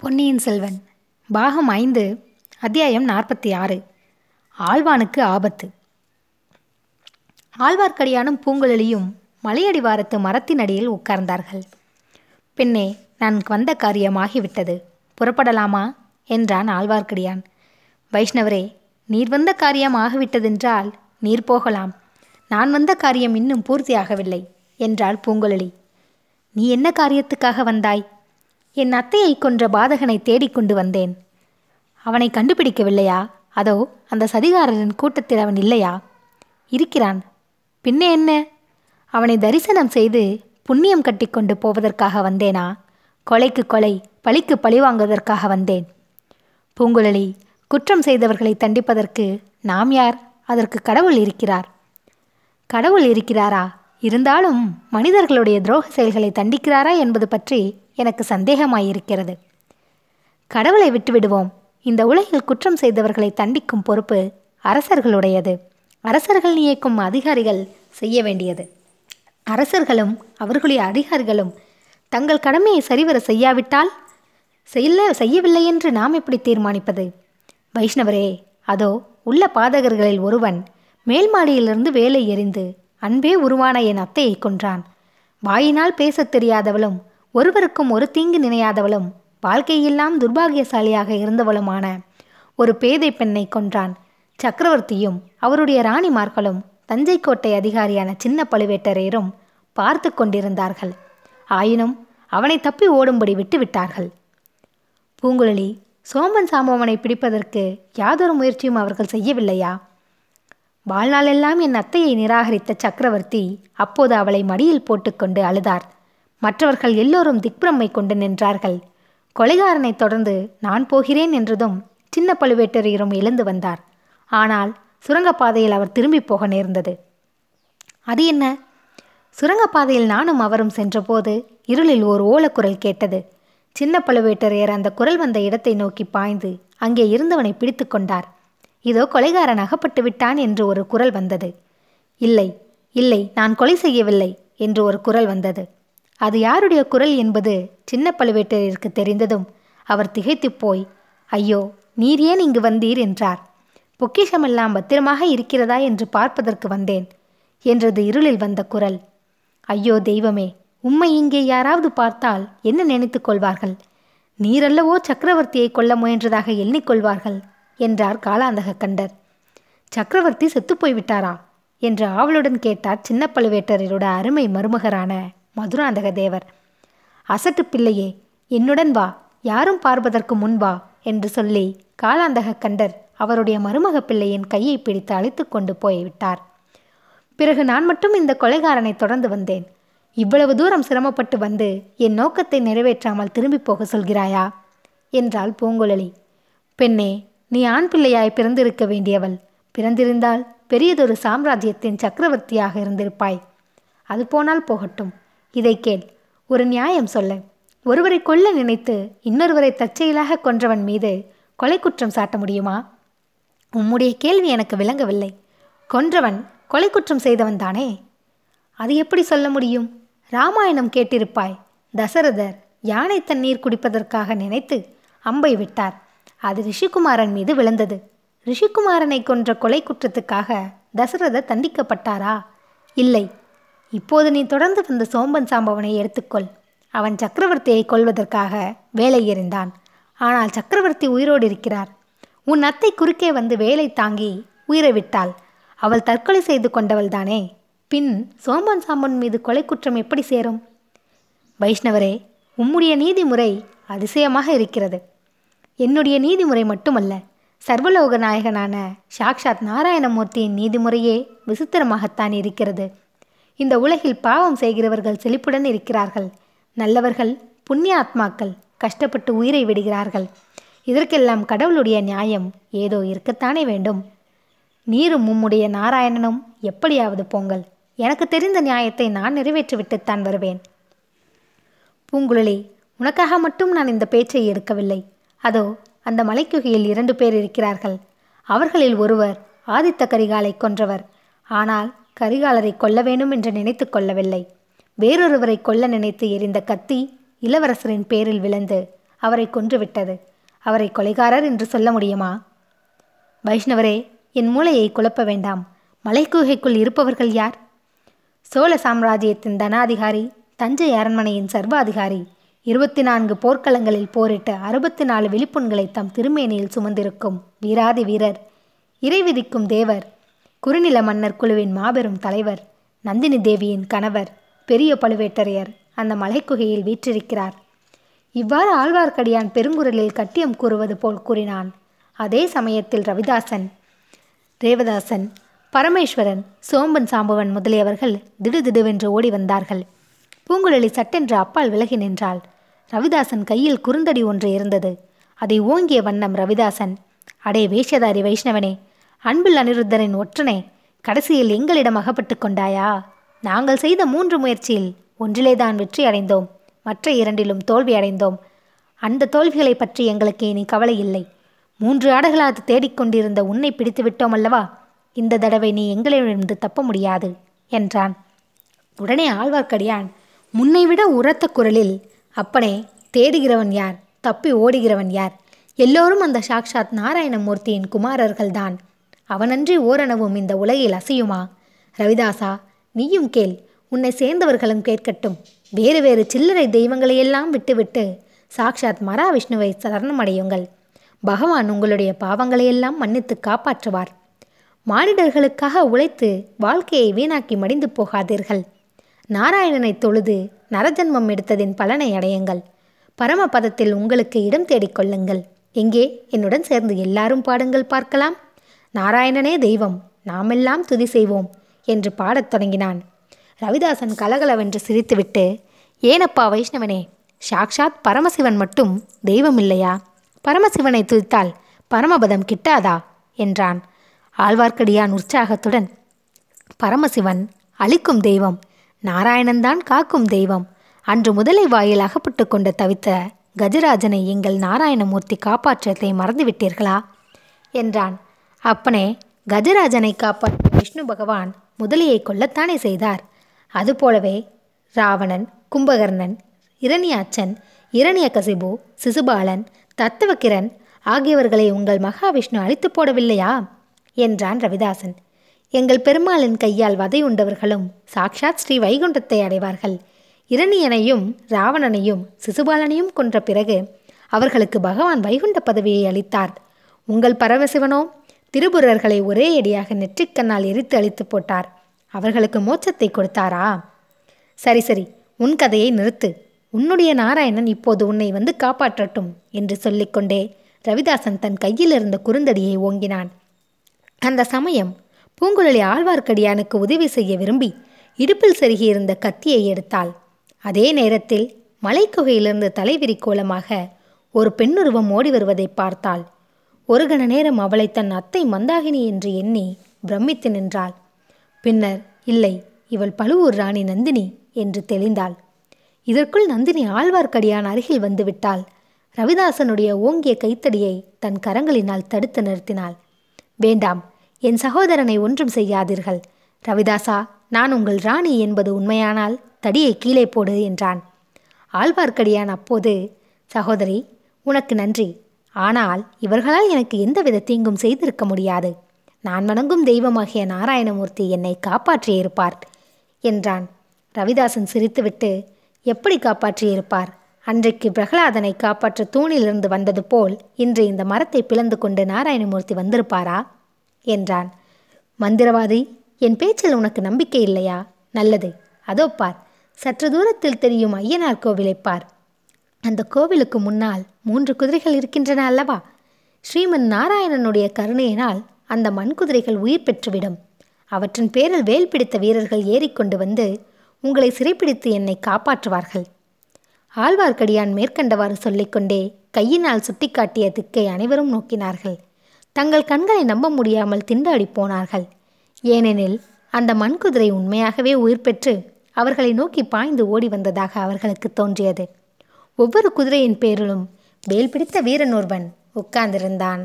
பொன்னியின் செல்வன் பாகம் ஐந்து அத்தியாயம் நாற்பத்தி ஆறு ஆழ்வானுக்கு ஆபத்து. ஆழ்வார்க்கடியானும் பூங்குழலியும் மலையடிவாரத்து மரத்தின் அடியில் உட்கார்ந்தார்கள். பெண்ணே நான் வந்த காரியமாகிவிட்டது. புறப்படலாமா? என்றான் ஆழ்வார்க்கடியான். வைஷ்ணவரே நீர் வந்த காரியம் ஆகிவிட்டதென்றால் நீர் போகலாம். நான் வந்த காரியம் இன்னும் பூர்த்தியாகவில்லை என்றாள் பூங்குழலி. நீ என்ன காரியத்துக்காக வந்தாய்? என் அத்தையை கொன்ற பாதகனை தேடிக்கொண்டு வந்தேன். அவனை கண்டுபிடிக்கவில்லையா? அதோ அந்த சதிகாரரின் கூட்டத்தில் அவன் இல்லையா? இருக்கிறான். பின்னே என்ன? அவனை தரிசனம் செய்து புண்ணியம் கட்டிக்கொண்டு போவதற்காக வந்தேனா? கொலைக்கு கொலை பழிக்கு பழி வாங்குவதற்காக வந்தேன். பூங்குழலி குற்றம் செய்தவர்களை தண்டிப்பதற்கு நாம் யார்? அதற்கு கடவுள் இருக்கிறார். கடவுள் இருக்கிறாரா? இருந்தாலும் மனிதர்களுடைய துரோக செயல்களை தண்டிக்கிறாரா என்பது பற்றி எனக்கு சந்தேகமாயிருக்கிறது. கடவுளை விட்டுவிடுவோம். இந்த உலகில் குற்றம் செய்தவர்களை தண்டிக்கும் பொறுப்பு அரசர்களுடையது. அரசர்கள் நியக்கும் அதிகாரிகள் செய்ய வேண்டியது. அரசர்களும் அவர்களுடைய அதிகாரிகளும் தங்கள் கடமையை சரிவர செய்யாவிட்டால் செய்யல செய்யவில்லை என்று நாம் எப்படி தீர்மானிப்பது? வைஷ்ணவரே அதோ உள்ள பாதகர்களில் ஒருவன் மேல் மாடியிலிருந்து வேலை எறிந்து அன்பே உருவான என் அத்தையை கொன்றான். வாயினால் பேசத் தெரியாதவளும் ஒருவருக்கும் ஒரு தீங்கு நினையாதவளும் வாழ்க்கையெல்லாம் துர்பாகியசாலியாக இருந்தவளுமான ஒரு பேதை பெண்ணை கொன்றான். சக்கரவர்த்தியும் அவருடைய ராணிமார்களும் தஞ்சை கோட்டை அதிகாரியான சின்ன பழுவேட்டரையரும் பார்த்து கொண்டிருந்தார்கள். ஆயினும் அவனை தப்பி ஓடும்படி விட்டுவிட்டார்கள். பூங்குழலி சோமன் சாம்பவனை பிடிப்பதற்கு யாதொரு முயற்சியும் அவர்கள் செய்யவில்லையா? வாழ்நாளெல்லாம் என் அத்தையை நிராகரித்த சக்கரவர்த்தி அப்போது அவளை மடியில் போட்டுக்கொண்டு அழுதார். மற்றவர்கள் எல்லோரும் திக்பிரம்மை கொண்டு நின்றார்கள். கொலைகாரனை தொடர்ந்து நான் போகிறேன் என்றதும் சின்ன பழுவேட்டரையரும் எழுந்து வந்தார். ஆனால் சுரங்கப்பாதையில் அவர் திரும்பி போக நேர்ந்தது. அது என்ன? சுரங்கப்பாதையில் நானும் அவரும் சென்றபோது இருளில் ஒரு ஓலக்குரல் கேட்டது. சின்ன பழுவேட்டரையர் அந்த குரல் வந்த இடத்தை நோக்கி பாய்ந்து அங்கே இருந்தவனை பிடித்து கொண்டார். இதோ கொலைகாரன் அகப்பட்டு விட்டான் என்று ஒரு குரல் வந்தது. இல்லை இல்லை நான் கொலை செய்யவில்லை என்று ஒரு குரல் வந்தது. அது யாருடைய குரல் என்பது சின்ன பழுவேட்டரிற்கு தெரிந்ததும் அவர் திகைத்துப் போய் ஐயோ நீர் ஏன் இங்கு வந்தீர்? என்றார். பொக்கிஷமெல்லாம் பத்திரமாக இருக்கிறதா? என்று பார்ப்பதற்கு வந்தேன் என்றது இருளில் வந்த குரல். ஐயோ தெய்வமே உம்மை இங்கே யாராவது பார்த்தால் என்ன நினைத்துக் கொள்வார்கள்? நீரல்லவோ சக்கரவர்த்தியை கொல்ல முயன்றதாக எண்ணிக்கொள்வார்கள் என்றார் காலாந்தக கண்டர். சக்கரவர்த்தி செத்துப்போய் விட்டாரா என்று ஆவலுடன் கேட்டார் சின்ன பழுவேட்டரையரோட அருமை மருமகரான மதுராந்தக தேவர் அசட்டு பிள்ளையே என்னுடன் வா யாரும் பார்ப்பதற்கு முன் வா என்று சொல்லி காலாந்தக கண்டர் அவருடைய மருமக பிள்ளையின் கையை பிடித்து அழைத்து கொண்டு போய்விட்டார் பிறகு நான் மட்டும் இந்த கொலைகாரனை தொடர்ந்து வந்தேன். இவ்வளவு தூரம் சிரமப்பட்டு வந்து என் நோக்கத்தை நிறைவேற்றாமல் திரும்பி போக சொல்கிறாயா? என்றாள் பூங்குழலி. பெண்ணே நீ ஆண் பிள்ளையாய் பிறந்திருக்க வேண்டியவள். பிறந்திருந்தால் பெரியதொரு சாம்ராஜ்யத்தின் சக்கரவர்த்தியாக இருந்திருப்பாய். அது போனால் போகட்டும். இதை கேள். ஒரு நியாயம் சொல்ல. ஒருவரை கொல்ல நினைத்து இன்னொருவரை தற்செயலாக கொன்றவன் மீது கொலை குற்றம் சாட்ட முடியுமா? உம்முடைய கேள்வி எனக்கு விளங்கவில்லை. கொன்றவன் கொலை குற்றம் செய்தவன் தானே? அது எப்படி சொல்ல முடியும்? ராமாயணம் கேட்டிருப்பாய். தசரதர் யானை தண்ணீர் குடிப்பதற்காக நினைத்து அம்பை விட்டார். அது ரிஷிகுமாரன் மீது விழுந்தது. ரிஷிகுமாரனை கொன்ற கொலை குற்றத்துக்காக தசரதர் தண்டிக்கப்பட்டாரா? இல்லை. இப்போது நீ தொடர்ந்து வந்த சோம்பன் சாம்பவனை எடுத்துக்கொள். அவன் சக்கரவர்த்தியை கொல்வதற்காக வேலை எறிந்தான் ஆனால் சக்கரவர்த்தி உயிரோடு இருக்கிறார். உன் அத்தை குறுக்கே வந்து வேலை தாங்கி உயிரை விட்டாள். அவள் தற்கொலை செய்து கொண்டவள் தானே. பின் சோம்பன் சாம்பன் மீது கொலை குற்றம் எப்படி சேரும்? வைஷ்ணவரே உம்முடைய நீதிமுறை அதிசயமாக இருக்கிறது. என்னுடைய நீதிமுறை மட்டுமல்ல சர்வலோக நாயகனான சாக்ஷாத் நாராயணமூர்த்தியின் நீதிமுறையே விசித்திரமாகத்தான் இருக்கிறது. இந்த உலகில் பாவம் செய்கிறவர்கள் செழிப்புடன் இருக்கிறார்கள். நல்லவர்கள் புண்ணிய ஆத்மாக்கள் கஷ்டப்பட்டு உயிரை விடுகிறார்கள். இதற்கெல்லாம் கடவுளுடைய நியாயம் ஏதோ இருக்கத்தானே வேண்டும். நீரும் உம்முடைய நாராயணனும் எப்படியாவது போங்கள். எனக்கு தெரிந்த நியாயத்தை நான் நிறைவேற்றிவிட்டுத்தான் வருவேன். பூங்குழலி உனக்காக மட்டும் நான் இந்த பேச்சை எடுக்கவில்லை. அதோ அந்த மலைக்குகையில் இரண்டு பேர் இருக்கிறார்கள். அவர்களில் ஒருவர் ஆதித்த கரிகாலை கொன்றவர். ஆனால் கரிகாலரை கொல்ல வேண்டும் என்று நினைத்து கொள்ளவில்லை. வேறொருவரை கொல்ல நினைத்து எரிந்த கத்தி இளவரசரின் பேரில் விழுந்து அவரை கொன்றுவிட்டது. அவரை கொலைகாரர் என்று சொல்ல முடியுமா? வைஷ்ணவரே என் மூளையை குழப்ப வேண்டாம். மலைக்குகைக்குள் இருப்பவர்கள் யார்? சோழ சாம்ராஜ்யத்தின் தனாதிகாரி தஞ்சை அரண்மனையின் சர்வாதிகாரி இருபத்தி நான்கு போர்க்களங்களில் போரிட்டு அறுபத்தி நாலு விழிப்புண்களை தம் திருமேனியில் சுமந்திருக்கும் வீராதி வீரர் இறை விதிக்கும் தேவர் குறுநில மன்னர் குழுவின் மாபெரும் தலைவர் நந்தினி தேவியின் கணவர் பெரிய பழுவேட்டரையர் அந்த மலைக்குகையில் வீற்றிருக்கிறார். இவ்வாறு ஆழ்வார்க்கடியான் பெருங்குரலில் கட்டியம் கூறுவது போல் கூறினான். அதே சமயத்தில் ரவிதாசன் தேவதாசன் பரமேஸ்வரன் சோம்பன் சாம்பவன் முதலியவர்கள் திடுதிடுவென்று ஓடி வந்தார்கள். பூங்குழலி சட்டென்று அப்பால் விலகி நின்றாள். ரவிதாசன் கையில் குறுந்தடி ஒன்று இருந்தது. அதை ஓங்கிய வண்ணம் ரவிதாசன் அடே வேஷதாரி வைஷ்ணவனே அன்பில் அனிருத்தரின் ஒற்றனே கடைசியில் எங்களிடம் அகப்பட்டு கொண்டாயா? நாங்கள் செய்த மூன்று முயற்சியில் ஒன்றிலேதான் வெற்றி அடைந்தோம். மற்ற இரண்டிலும் தோல்வி அடைந்தோம். அந்த தோல்விகளை பற்றி எங்களுக்கு இனி கவலை இல்லை. மூன்று ஆடுகளாக தேடிக்கொண்டிருந்த உன்னை பிடித்து விட்டோம் அல்லவா? இந்த தடவை நீ எங்களிடமிருந்து தப்ப முடியாது என்றான். உடனே ஆழ்வார்க்கடியான் முன்னை விட உரத்த குரலில் அப்பனே தேடுகிறவன் யார்? தப்பி ஓடுகிறவன் யார்? எல்லோரும் அந்த சாக்ஷாத் நாராயணமூர்த்தியின் குமாரர்கள்தான். அவனன்றி ஓரணவும் இந்த உலகில் அசையுமா? ரவிதாசா நீயும் கேள் உன்னை சேர்ந்தவர்களும் கேட்கட்டும். வேறு வேறு சில்லறை தெய்வங்களையெல்லாம் விட்டுவிட்டு சாக்ஷாத் மகாவிஷ்ணுவை சரணமடையுங்கள். பகவான் உங்களுடைய பாவங்களையெல்லாம் மன்னித்து காப்பாற்றுவார். மானிடர்களுக்காக உழைத்து வாழ்க்கையை வீணாக்கி மடிந்து போகாதீர்கள். நாராயணனை தொழுது நரஜன்மம் எடுத்ததின் பலனை அடையுங்கள். பரமபதத்தில் உங்களுக்கு இடம் தேடிக் கொள்ளுங்கள். எங்கே? என்னுடன் சேர்ந்து எல்லாரும் பாடுங்கள் பார்க்கலாம். நாராயணனே தெய்வம் நாமெல்லாம் துதி செய்வோம் என்று பாடத் தொடங்கினான். ரவிதாசன் கலகலவென்று சிரித்துவிட்டு ஏனப்பா வைஷ்ணவனே சாக்ஷாத் பரமசிவன் மட்டும் தெய்வம் இல்லையா பரமசிவனை துதித்தால் பரமபதம் கிட்டாதா? என்றான். ஆழ்வார்க்கடியான் உற்சாகத்துடன் பரமசிவன் அழிக்கும் தெய்வம் நாராயணன்தான் காக்கும் தெய்வம். அன்று முதலை வாயில் அகப்பட்டு கொண்டு தவித்த கஜராஜனை எங்கள் நாராயணமூர்த்தி காப்பாற்றத்தை மறந்துவிட்டீர்களா? என்றான். அப்பனே கஜராஜனை காப்பாற்ற விஷ்ணு பகவான் முதலியை கொல்லத்தானே செய்தார். அதுபோலவே ராவணன் கும்பகர்ணன் இரணியாச்சன் இரணியகசிபு சிசுபாலன் தத்துவகிரன் ஆகியவர்களை உங்கள் மகாவிஷ்ணு அழித்து போடவில்லையா? என்றான் ரவிதாசன். எங்கள் பெருமாளின் கையால் வதை உண்டவர்களும் சாக்ஷாத் ஸ்ரீ வைகுண்டத்தை அடைவார்கள். இரணியனையும் ராவணனையும் சிசுபாலனையும் கொன்ற பிறகு அவர்களுக்கு பகவான் வைகுண்ட பதவியை அளித்தார். உங்கள் பரமசிவனோ திரிபுரர்களை ஒரே அடியாக நெற்றிக்கண்ணால் எரித்து அழித்து போட்டார். அவர்களுக்கு மோட்சத்தை கொடுத்தாரா? சரி சரி உன் கதையை நிறுத்து. உன்னுடைய நாராயணன் இப்போது உன்னை வந்து காப்பாற்றட்டும் என்று சொல்லிக்கொண்டே ரவிதாசன் தன் கையில் இருந்த குறுந்தடியை ஓங்கினான். அந்த சமயம் பூங்குழலி ஆழ்வார்க்கடியானுக்கு உதவி செய்ய விரும்பி இடுப்பில் செருகியிருந்த கத்தியை எடுத்தாள். அதே நேரத்தில் மலைக்குகையிலிருந்து தலைவிரி கோலமாக ஒரு பெண்ணுருவம் ஓடி வருவதை பார்த்தாள். ஒரு கண நேரம் அவளை தன் அத்தை மந்தாகினி என்று எண்ணி பிரமித்து நின்றாள். பின்னர் இல்லை இவள் பழுவூர் ராணி நந்தினி என்று தெளிந்தாள். இதற்குள் நந்தினி ஆழ்வார்க்கடியான் அருகில் வந்துவிட்டாள் ரவிதாசனுடைய ஓங்கிய கைத்தடியை தன் கரங்களினால் தடுத்து நிறுத்தினாள். வேண்டாம் என் சகோதரனை ஒன்றும் செய்யாதீர்கள். ரவிதாசா நான் உங்கள் ராணி என்பது உண்மையானால் தடியை கீழே போடு என்றான். ஆழ்வார்க்கடியான் அப்போது சகோதரி உனக்கு நன்றி. ஆனால் இவர்களால் எனக்கு எந்தவித தீங்கும் செய்திருக்க முடியாது. நான் வணங்கும் தெய்வமாகிய நாராயணமூர்த்தி என்னை காப்பாற்றியிருப்பார் என்றான். ரவிதாசன் சிரித்துவிட்டு எப்படி காப்பாற்றியிருப்பார்? அன்றைக்கு பிரகலாதனை காப்பாற்ற தூணிலிருந்து வந்தது போல் இன்று இந்த மரத்தை பிளந்து கொண்டு நாராயணமூர்த்தி வந்திருப்பாரா? என்றான். மந்திரவாதி என் பேச்சில் உனக்கு நம்பிக்கை இல்லையா? நல்லது. அதோ பார் சற்று தூரத்தில் தெரியும் ஐயனார் கோவிலை பார். அந்த கோவிலுக்கு முன்னால் மூன்று குதிரைகள் இருக்கின்றன அல்லவா? ஸ்ரீமன் நாராயணனுடைய கருணையினால் அந்த மண் குதிரைகள் உயிர் பெற்றுவிடும். அவற்றின் பேரில் வேல் பிடித்த வீரர்கள் ஏறிக்கொண்டு வந்து உங்களை சிறைப்பிடித்து என்னை காப்பாற்றுவார்கள். ஆழ்வார்க்கடியான் மேற்கண்டவாறு சொல்லிக்கொண்டே கையினால் சுட்டிக்காட்டிய திக்கை அனைவரும் நோக்கினார்கள். தங்கள் கண்களை நம்ப முடியாமல் திண்டாடி போனார்கள். ஏனெனில் அந்த மண்குதிரை உண்மையாகவே உயிர் பெற்று அவர்களை நோக்கி பாய்ந்து ஓடி வந்ததாக அவர்களுக்கு தோன்றியது. ஒவ்வொரு குதிரையின் பேரிலும் வேல் பிடித்த வீரன் ஒருவன் உட்கார்ந்திருந்தான்.